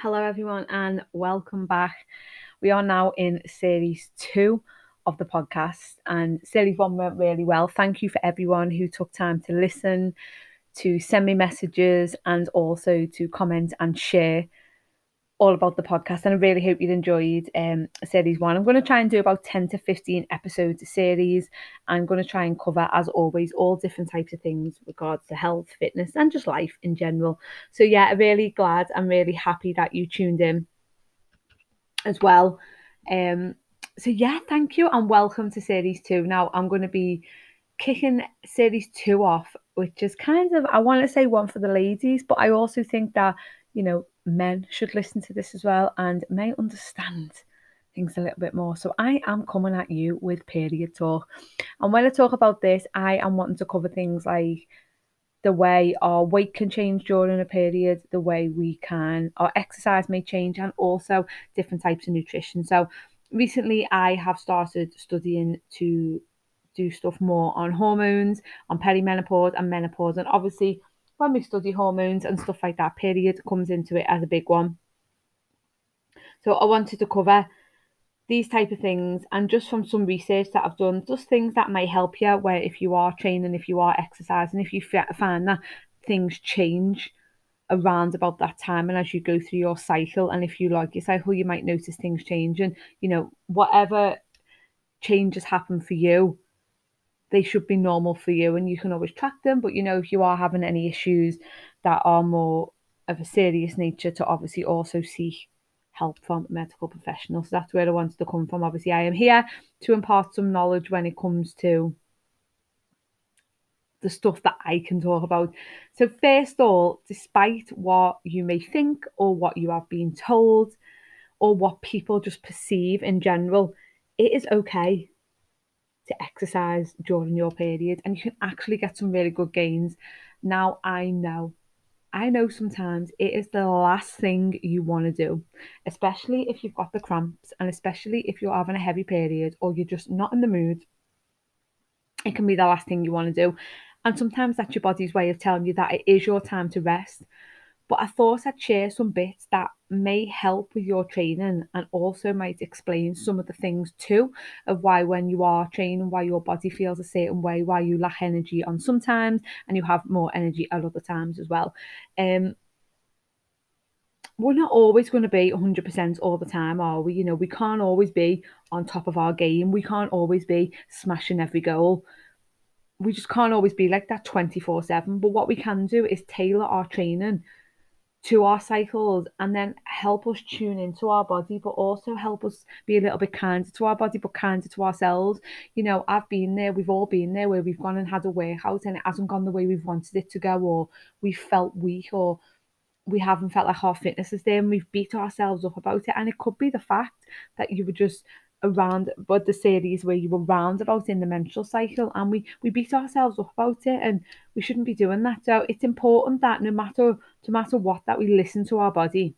Hello, everyone, and welcome back. We are now in series two of the podcast, and series one went really well. Thank you for everyone who took time to listen, to send me messages, and also to comment and share all about the podcast. And I really hope you enjoyed um, series one. I'm going to try and do about 10 to 15 episodes a series. I'm going to try and cover, as always, all different types of things regards to health, fitness, and just life in general. So, yeah, really glad. I'm really happy that you tuned in as well. Um, so, yeah, thank you and welcome to series two. Now, I'm going to be kicking series two off, which is kind of, I want to say one for the ladies, but I also think that, you know, men should listen to this as well and may understand things a little bit more. So I am coming at you with period talk. And when I talk about this, I am wanting to cover things like the way our weight can change during a period, the way we can, our exercise may change, and also different types of nutrition. So recently I have started studying to do stuff more on hormones, on perimenopause and menopause. And obviously when we study hormones and stuff like that, period comes into it as a big one. So I wanted to cover these type of things and just from some research that I've done, just things that might help you where if you are training, if you are exercising, if you find that things change around about that time and as you go through your cycle and if you like your cycle you might notice things change and you know whatever changes happen for you they should be normal for you and you can always track them. But you know, if you are having any issues that are more of a serious nature, to obviously also seek help from medical professionals. So that's where I wanted to come from. Obviously, I am here to impart some knowledge when it comes to the stuff that I can talk about. So, first of all, despite what you may think or what you have been told or what people just perceive in general, it is okay to exercise during your period and you can actually get some really good gains. Now, I know, I know sometimes it is the last thing you want to do, especially if you've got the cramps and especially if you're having a heavy period or you're just not in the mood. It can be the last thing you want to do. And sometimes that's your body's way of telling you that it is your time to rest. But I thought I'd share some bits that may help with your training and also might explain some of the things too of why when you are training, why your body feels a certain way, why you lack energy on sometimes and you have more energy at other times as well. Um, we're not always going to be 100% all the time, are we? You know, we can't always be on top of our game. We can't always be smashing every goal. We just can't always be like that 24 7. But what we can do is tailor our training to our cycles and then help us tune into our body, but also help us be a little bit kinder to our body, but kinder to ourselves. You know, I've been there, we've all been there where we've gone and had a workout and it hasn't gone the way we've wanted it to go, or we felt weak, or we haven't felt like our fitness is there and we've beat ourselves up about it. And it could be the fact that you were just around but the series where you were roundabout in the menstrual cycle and we we beat ourselves up about it and we shouldn't be doing that. So it's important that no matter no matter what that we listen to our body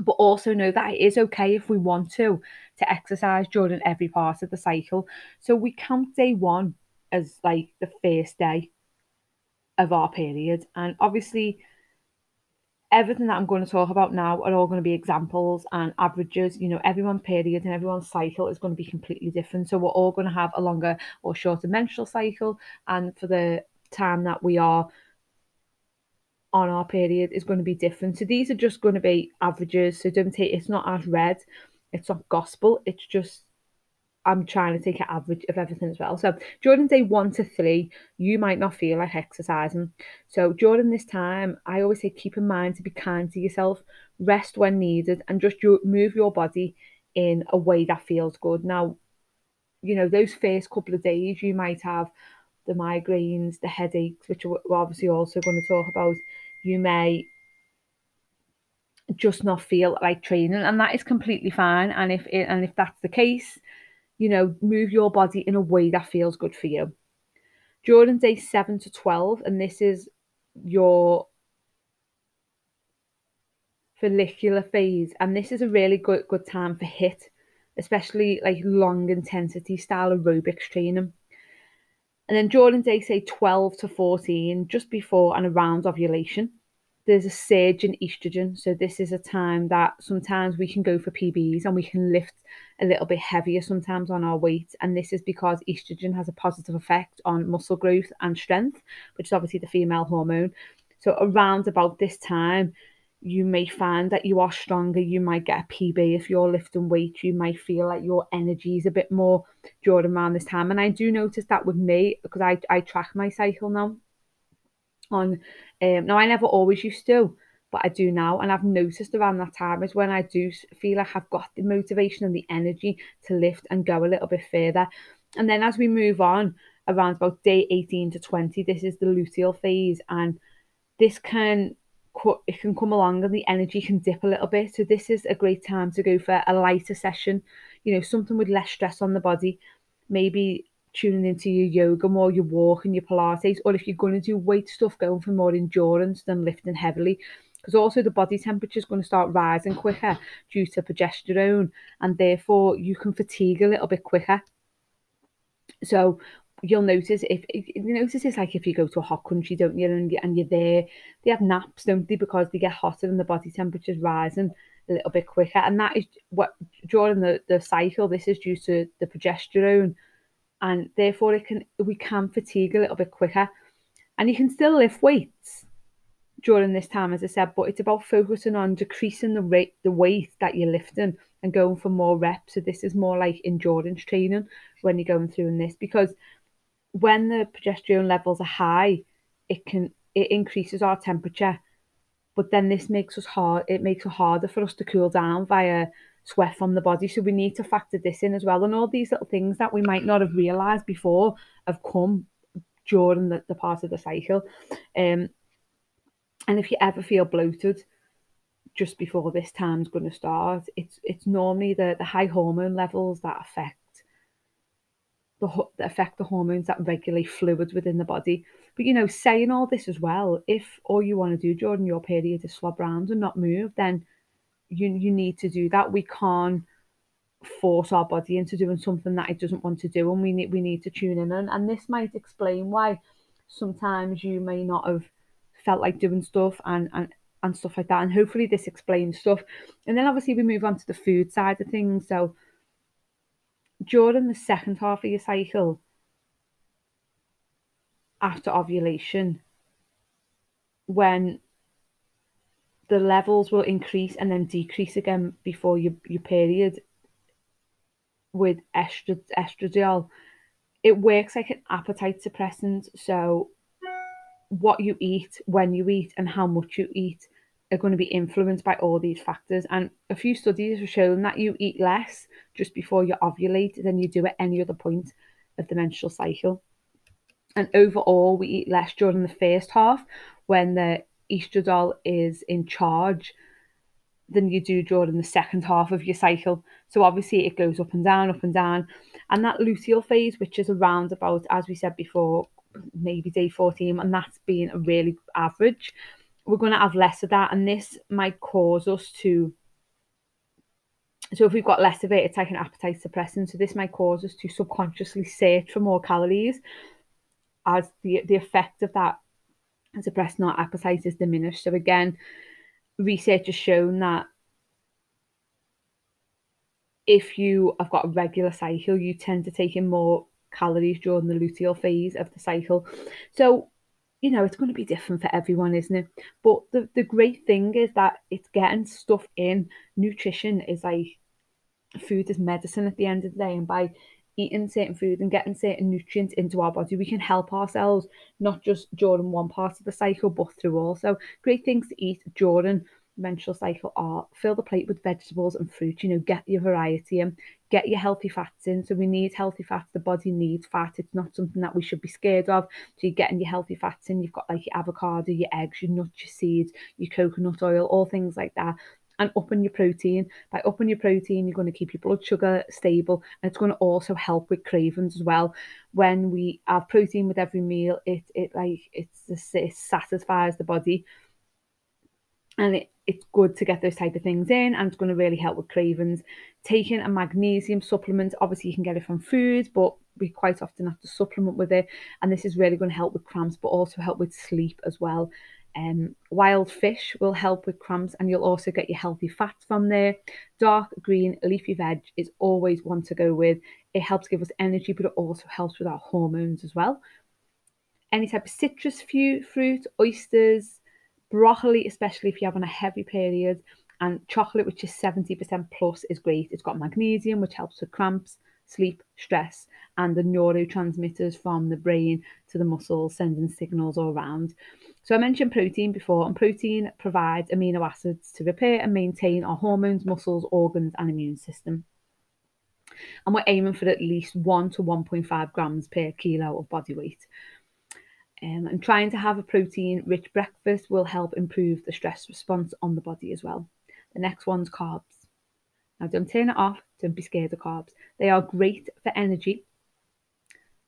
but also know that it is okay if we want to to exercise during every part of the cycle. So we count day one as like the first day of our period and obviously everything that I'm going to talk about now are all going to be examples and averages. You know, everyone's period and everyone's cycle is going to be completely different. So we're all going to have a longer or shorter menstrual cycle. And for the time that we are on our period is going to be different. So these are just going to be averages. So don't take it's not as read, it's not gospel, it's just I'm trying to take an average of everything as well. So during day one to three, you might not feel like exercising. So during this time, I always say keep in mind to be kind to yourself, rest when needed, and just move your body in a way that feels good. Now, you know, those first couple of days, you might have the migraines, the headaches, which we're obviously also going to talk about. You may just not feel like training, and that is completely fine. And if it, and if that's the case, you know, move your body in a way that feels good for you. During day 7 to 12, and this is your follicular phase, and this is a really good good time for HIT, especially like long intensity style aerobics training. And then during day say 12 to 14, just before and around ovulation, there's a surge in estrogen. So this is a time that sometimes we can go for PBs and we can lift a little bit heavier sometimes on our weight. And this is because estrogen has a positive effect on muscle growth and strength, which is obviously the female hormone. So around about this time, you may find that you are stronger. You might get a PB if you're lifting weight. You might feel like your energy is a bit more during around this time. And I do notice that with me because I, I track my cycle now on um now I never always used to but I do now and I've noticed around that time is when I do feel like I've got the motivation and the energy to lift and go a little bit further. And then as we move on around about day 18 to 20 this is the luteal phase and this can it can come along and the energy can dip a little bit. So this is a great time to go for a lighter session you know something with less stress on the body maybe tuning into your yoga more, your walk and your Pilates, or if you're going to do weight stuff, going for more endurance than lifting heavily. Because also the body temperature is going to start rising quicker due to progesterone, and therefore you can fatigue a little bit quicker. So you'll notice if, if you notice it's like if you go to a hot country, don't you, and, and you're there, they have naps, don't they, because they get hotter and the body temperature is rising a little bit quicker. And that is what during the, the cycle, this is due to the progesterone and therefore it can we can fatigue a little bit quicker. And you can still lift weights during this time, as I said, but it's about focusing on decreasing the rate the weight that you're lifting and going for more reps. So this is more like endurance training when you're going through in this because when the progesterone levels are high, it can it increases our temperature. But then this makes us hard it makes it harder for us to cool down via sweat from the body. So we need to factor this in as well. And all these little things that we might not have realised before have come during the, the part of the cycle. Um, and if you ever feel bloated just before this time's going to start, it's it's normally the, the high hormone levels that affect the that affect the hormones that regulate fluids within the body. But you know, saying all this as well, if all you want to do during your period is slob around and not move, then you you need to do that. We can't force our body into doing something that it doesn't want to do, and we need we need to tune in. And, and this might explain why sometimes you may not have felt like doing stuff and and and stuff like that. And hopefully this explains stuff. And then obviously we move on to the food side of things. So during the second half of your cycle, after ovulation, when the levels will increase and then decrease again before your, your period with estrad- estradiol. It works like an appetite suppressant. So, what you eat, when you eat, and how much you eat are going to be influenced by all these factors. And a few studies have shown that you eat less just before you ovulate than you do at any other point of the menstrual cycle. And overall, we eat less during the first half when the estradiol is in charge than you do during the second half of your cycle. So obviously it goes up and down, up and down. And that luteal phase, which is around about, as we said before, maybe day 14, and that's being a really average, we're going to have less of that. And this might cause us to, so if we've got less of it, it's like an appetite suppressant. So this might cause us to subconsciously search for more calories as the, the effect of that suppressing our appetite is diminished. So again, research has shown that if you have got a regular cycle, you tend to take in more calories during the luteal phase of the cycle. So, you know, it's going to be different for everyone, isn't it? But the, the great thing is that it's getting stuff in. Nutrition is like food is medicine at the end of the day. And by eating certain food and getting certain nutrients into our body, we can help ourselves not just during one part of the cycle, but through all. So great things to eat during menstrual cycle are fill the plate with vegetables and fruit, you know, get your variety and get your healthy fats in. So we need healthy fats, the body needs fat. It's not something that we should be scared of. So you're getting your healthy fats in, you've got like your avocado, your eggs, your nuts, your seeds, your coconut oil, all things like that and upping your protein. By upping your protein, you're going to keep your blood sugar stable and it's going to also help with cravings as well. When we have protein with every meal, it it like it's it satisfies the body and it, it's good to get those type of things in and it's going to really help with cravings. Taking a magnesium supplement, obviously you can get it from food, but we quite often have to supplement with it. And this is really going to help with cramps, but also help with sleep as well. Um, wild fish will help with cramps and you'll also get your healthy fats from there. Dark green leafy veg is always one to go with. It helps give us energy, but it also helps with our hormones as well. Any type of citrus fruit, oysters, broccoli, especially if you're having a heavy period, and chocolate, which is 70% plus, is great. It's got magnesium, which helps with cramps, sleep, stress, and the neurotransmitters from the brain to the muscles, sending signals all around. So I mentioned protein before, and protein provides amino acids to repair and maintain our hormones, muscles, organs, and immune system. And we're aiming for at least 1 to 1.5 grams per kilo of body weight. Um, and trying to have a protein rich breakfast will help improve the stress response on the body as well. The next one's carbs. Now, don't turn it off, don't be scared of carbs. They are great for energy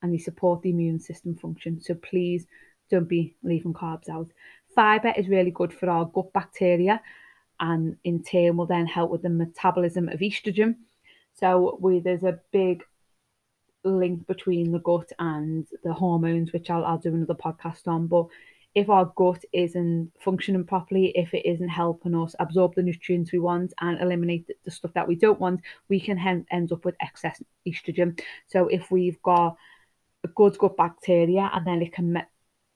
and they support the immune system function. So please don't be leaving carbs out. Fibre is really good for our gut bacteria and in turn will then help with the metabolism of estrogen. So we, there's a big link between the gut and the hormones, which I'll, I'll do another podcast on. But if our gut isn't functioning properly, if it isn't helping us absorb the nutrients we want and eliminate the stuff that we don't want, we can end up with excess estrogen. So if we've got a good gut bacteria and then it can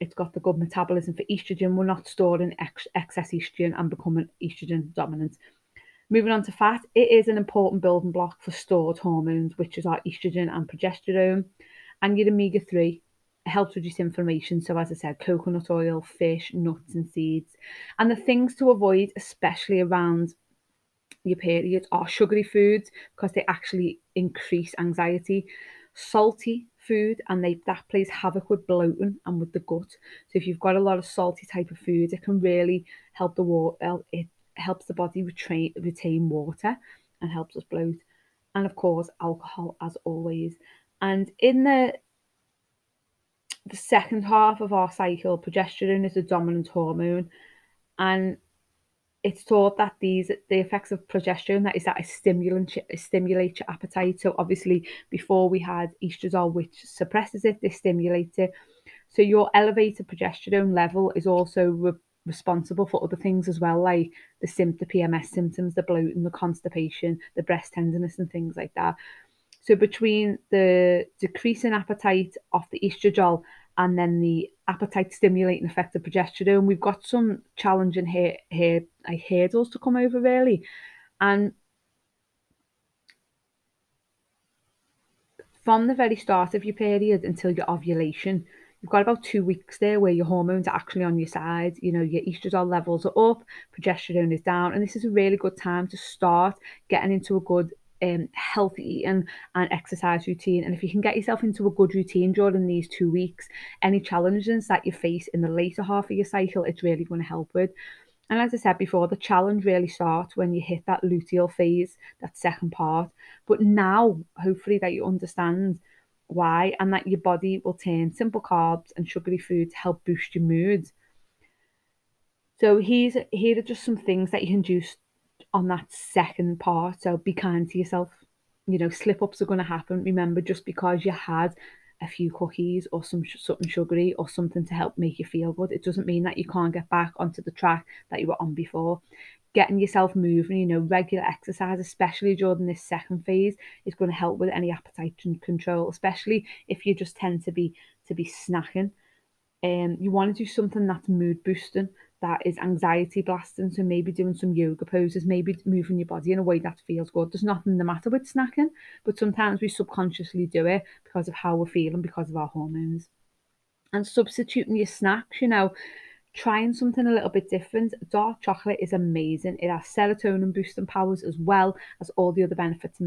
it's got the good metabolism for estrogen, we're not storing ex- excess estrogen and becoming estrogen dominant. Moving on to fat, it is an important building block for stored hormones, which is our estrogen and progesterone, and your omega 3 helps reduce inflammation. So, as I said, coconut oil, fish, nuts, and seeds. And the things to avoid, especially around your period, are sugary foods because they actually increase anxiety, salty food, and they that plays havoc with bloating and with the gut. So, if you've got a lot of salty type of food, it can really help the water. It helps the body retain retain water and helps us bloat. And of course, alcohol as always. And in the the second half of our cycle, progesterone is a dominant hormone, and it's thought that these the effects of progesterone that is that it stimulates it stimulates your appetite. So obviously, before we had estradiol, which suppresses it, this stimulates it. So your elevated progesterone level is also re- responsible for other things as well, like the symptom, PMS symptoms, the bloating, the constipation, the breast tenderness, and things like that. So between the decreasing appetite of the estradiol and then the appetite stimulating effect of progesterone, we've got some challenging here here like hurdles to come over really. And from the very start of your period until your ovulation, you've got about two weeks there where your hormones are actually on your side. You know, your estradiol levels are up, progesterone is down, and this is a really good time to start getting into a good um, healthy eating and exercise routine. And if you can get yourself into a good routine during these two weeks, any challenges that you face in the later half of your cycle, it's really going to help with. And as I said before, the challenge really starts when you hit that luteal phase, that second part. But now, hopefully, that you understand why and that your body will turn simple carbs and sugary food to help boost your mood. So here's here are just some things that you can do on that second part. So be kind to yourself. You know, slip ups are going to happen. Remember, just because you had a few cookies or some something sugary or something to help make you feel good, it doesn't mean that you can't get back onto the track that you were on before. Getting yourself moving, you know, regular exercise, especially during this second phase, is going to help with any appetite control, especially if you just tend to be to be snacking. Um, you want to do something that's mood boosting that is anxiety blasting. So maybe doing some yoga poses, maybe moving your body in a way that feels good. There's nothing the matter with snacking, but sometimes we subconsciously do it because of how we're feeling, because of our hormones. And substituting your snacks, you know, trying something a little bit different. Dark chocolate is amazing. It has serotonin boosting powers as well as all the other benefits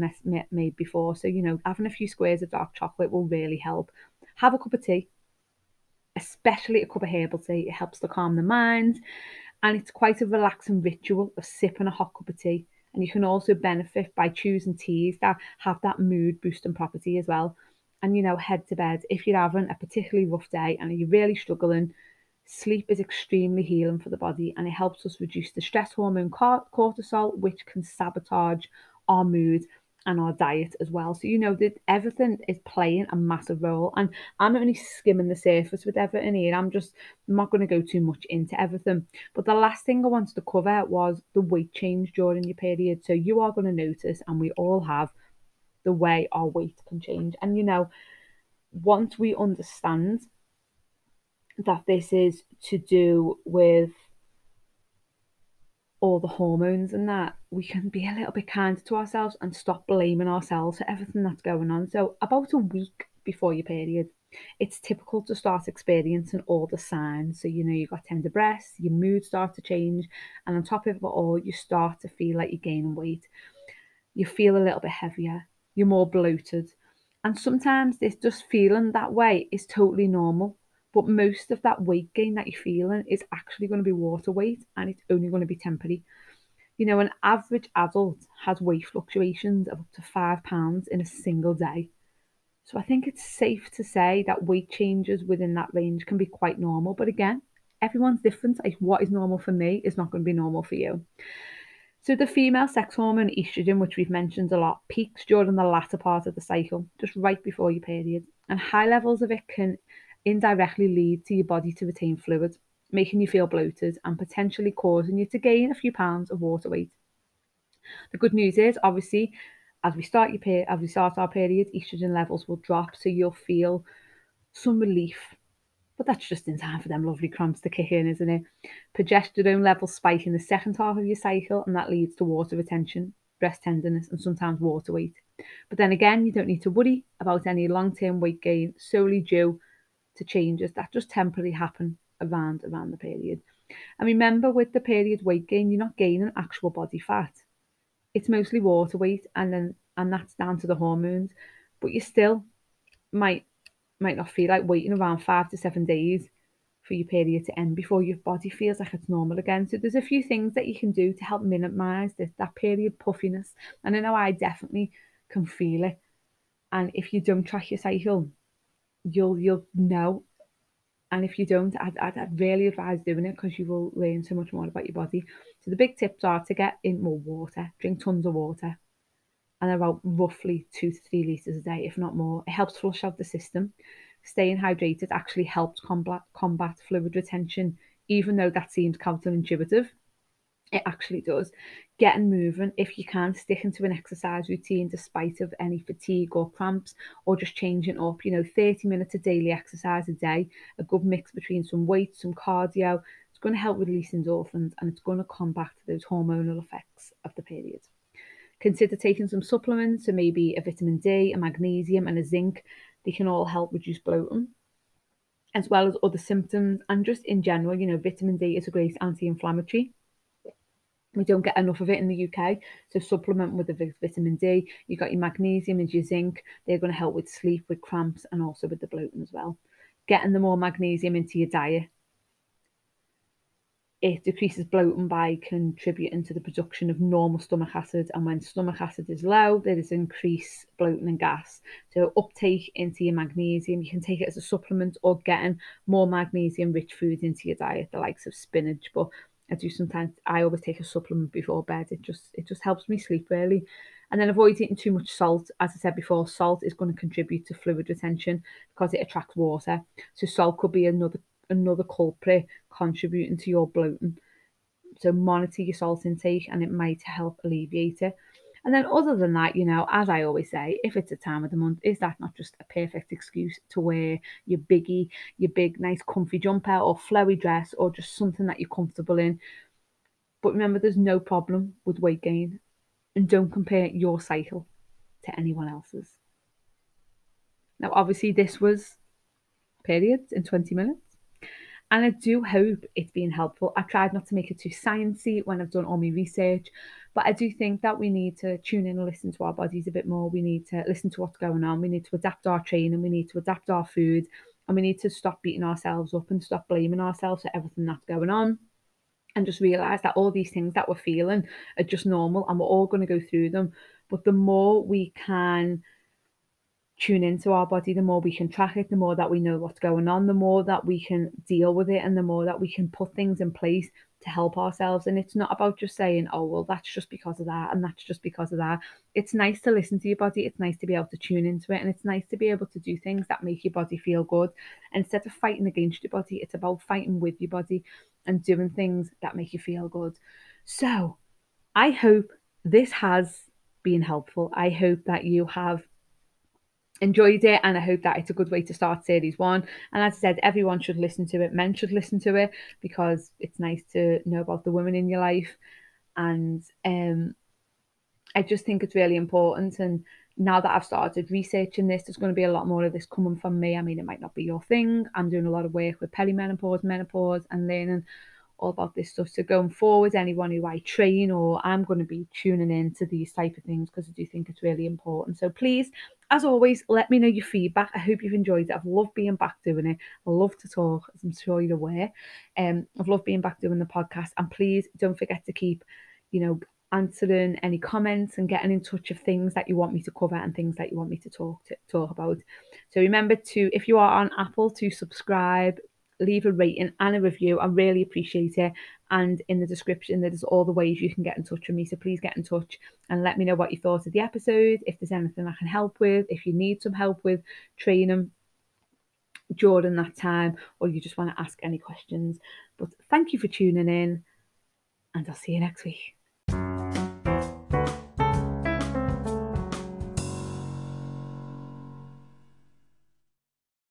made before. So, you know, having a few squares of dark chocolate will really help. Have a cup of tea especially a cup of herbal tea. It helps to calm the mind and it's quite a relaxing ritual of sipping a hot cup of tea. And you can also benefit by choosing teas that have that mood boosting property as well. And you know, head to bed if you're having a particularly rough day and you're really struggling. Sleep is extremely healing for the body and it helps us reduce the stress hormone cortisol, which can sabotage our mood and our diet as well. So you know that everything is playing a massive role. And I'm only skimming the surface with everything here. I'm just I'm not going to go too much into everything. But the last thing I wanted to cover was the weight change during your period. So you are going to notice, and we all have, the way our weight can change. And you know, once we understand that this is to do with all the hormones and that, we can be a little bit kinder to ourselves and stop blaming ourselves for everything that's going on. So, about a week before your period, it's typical to start experiencing all the signs. So, you know, you've got tender breasts, your mood starts to change, and on top of it all, you start to feel like you're gaining weight. You feel a little bit heavier, you're more bloated. And sometimes this just feeling that way is totally normal. But most of that weight gain that you're feeling is actually going to be water weight and it's only going to be temporary. You know, an average adult has weight fluctuations of up to five pounds in a single day. So I think it's safe to say that weight changes within that range can be quite normal. But again, everyone's different. Like what is normal for me is not going to be normal for you. So the female sex hormone estrogen, which we've mentioned a lot, peaks during the latter part of the cycle, just right before your period. And high levels of it can indirectly lead to your body to retain fluid, making you feel bloated and potentially causing you to gain a few pounds of water weight. The good news is, obviously, as we start your as we start our period, estrogen levels will drop, so you'll feel some relief. But that's just in time for them lovely cramps to kick in, isn't it? Progesterone levels spike in the second half of your cycle, and that leads to water retention, breast tenderness, and sometimes water weight. But then again, you don't need to worry about any long term weight gain solely due to changes that just temporarily happen around around the period. And remember, with the period weight gain, you're not gaining actual body fat. It's mostly water weight, and then and that's down to the hormones. But you still might might not feel like waiting around five to seven days for your period to end before your body feels like it's normal again. So there's a few things that you can do to help minimize this, that period puffiness. And I know I definitely can feel it. And if you don't track your cycle, you'll you'll know. And if you don't, I'd, I'd, I'd really advise doing it because you will learn so much more about your body. So the big tips are to get in more water, drink tons of water, and about roughly two to three litres a day, if not more. It helps flush out the system. Staying hydrated actually helps combat, combat fluid retention, even though that seems counterintuitive. It actually does. Getting moving, if you can, sticking to an exercise routine despite of any fatigue or cramps, or just changing up, you know, 30 minutes of daily exercise a day, a good mix between some weight, some cardio, it's going to help release endorphins and it's going to combat those hormonal effects of the period. Consider taking some supplements, so maybe a vitamin D, a magnesium, and a zinc. They can all help reduce bloating as well as other symptoms. And just in general, you know, vitamin D is a great anti inflammatory. We don't get enough of it in the UK. So supplement with the vitamin D. You've got your magnesium and your zinc. They're going to help with sleep, with cramps, and also with the bloating as well. Getting the more magnesium into your diet it decreases bloating by contributing to the production of normal stomach acid. And when stomach acid is low, there is increased bloating and gas. So, uptake into your magnesium, you can take it as a supplement or getting more magnesium rich foods into your diet, the likes of spinach. But I do sometimes, I always take a supplement before bed. It just, it just helps me sleep really. And then avoid eating too much salt. As I said before, salt is going to contribute to fluid retention because it attracts water. So, salt could be another another culprit contributing to your bloating. So monitor your salt intake and it might help alleviate it. And then other than that, you know, as I always say, if it's a time of the month, is that not just a perfect excuse to wear your biggie, your big nice comfy jumper or flowy dress or just something that you're comfortable in? But remember, there's no problem with weight gain and don't compare your cycle to anyone else's. Now, obviously, this was periods in 20 minutes. And I do hope it's been helpful. I've tried not to make it too sciencey when I've done all my research, but I do think that we need to tune in and listen to our bodies a bit more. We need to listen to what's going on. We need to adapt our training. We need to adapt our food, and we need to stop beating ourselves up and stop blaming ourselves for everything that's going on. And just realize that all these things that we're feeling are just normal and we're all going to go through them. But the more we can tune into our body, the more we can track it, the more that we know what's going on, the more that we can deal with it, and the more that we can put things in place to help ourselves. And it's not about just saying, oh, well, that's just because of that, and that's just because of that. It's nice to listen to your body, it's nice to be able to tune into it, and it's nice to be able to do things that make your body feel good. Instead of fighting against your body, it's about fighting with your body and doing things that make you feel good. So I hope this has been helpful. I hope that you have enjoyed it and I hope that it's a good way to start series one. And as I said, everyone should listen to it. Men should listen to it because it's nice to know about the women in your life. And um, I just think it's really important. And now that I've started researching this, there's going to be a lot more of this coming from me. I mean, it might not be your thing. I'm doing a lot of work with perimenopause, menopause, and learning all about this stuff. So going forward, anyone who I train or I'm going to be tuning in to these type of things because I do think it's really important. So please, as always, let me know your feedback. I hope you've enjoyed it. I've loved being back doing it. I love to talk, as I'm sure you're aware. Um, I've loved being back doing the podcast. And please don't forget to keep, you know, answering any comments and getting in touch of things that you want me to cover and things that you want me to talk to talk about. So remember to, if you are on Apple, to subscribe, leave a rating and a review. I really appreciate it. And in the description, there's all the ways you can get in touch with me. So please get in touch and let me know what you thought of the episode. If there's anything I can help with, if you need some help with training during that time, or you just want to ask any questions. But thank you for tuning in, and I'll see you next week.